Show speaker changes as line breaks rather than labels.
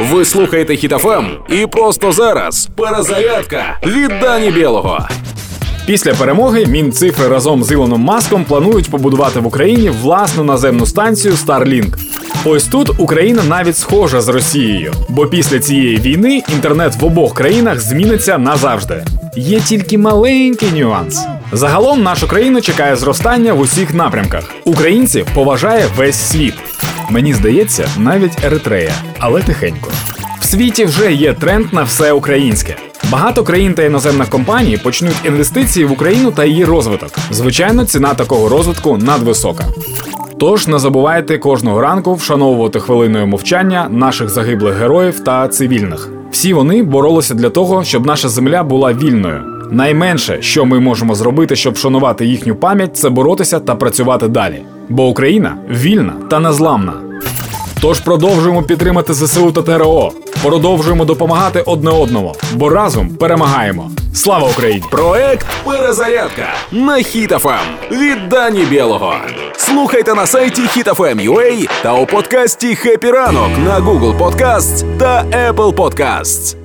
Ви слухаєте Хітофем і просто зараз перезарядка від Дані Білого.
Після перемоги Мінцифри разом з Ілоном Маском планують побудувати в Україні власну наземну станцію Starlink. Ось тут Україна навіть схожа з Росією, бо після цієї війни інтернет в обох країнах зміниться назавжди. Є тільки маленький нюанс. Загалом нашу країну чекає зростання в усіх напрямках. Українців поважає весь світ. Мені здається, навіть Еритрея, але тихенько. В світі вже є тренд на все українське. Багато країн та іноземних компаній почнуть інвестиції в Україну та її розвиток. Звичайно, ціна такого розвитку надвисока. Тож не забувайте кожного ранку вшановувати хвилиною мовчання наших загиблих героїв та цивільних. Всі вони боролися для того, щоб наша земля була вільною. Найменше, що ми можемо зробити, щоб вшанувати їхню пам'ять, це боротися та працювати далі. Бо Україна вільна та незламна. Тож продовжуємо підтримати ЗСУ та ТРО. Продовжуємо допомагати одне одному, бо разом перемагаємо. Слава Україні!
Проект Перезарядка на Хітофем від Дані Білого. Слухайте на сайті HitFM.ua та у подкасті «Хеппі ранок» на Google Podcasts та Apple Podcasts.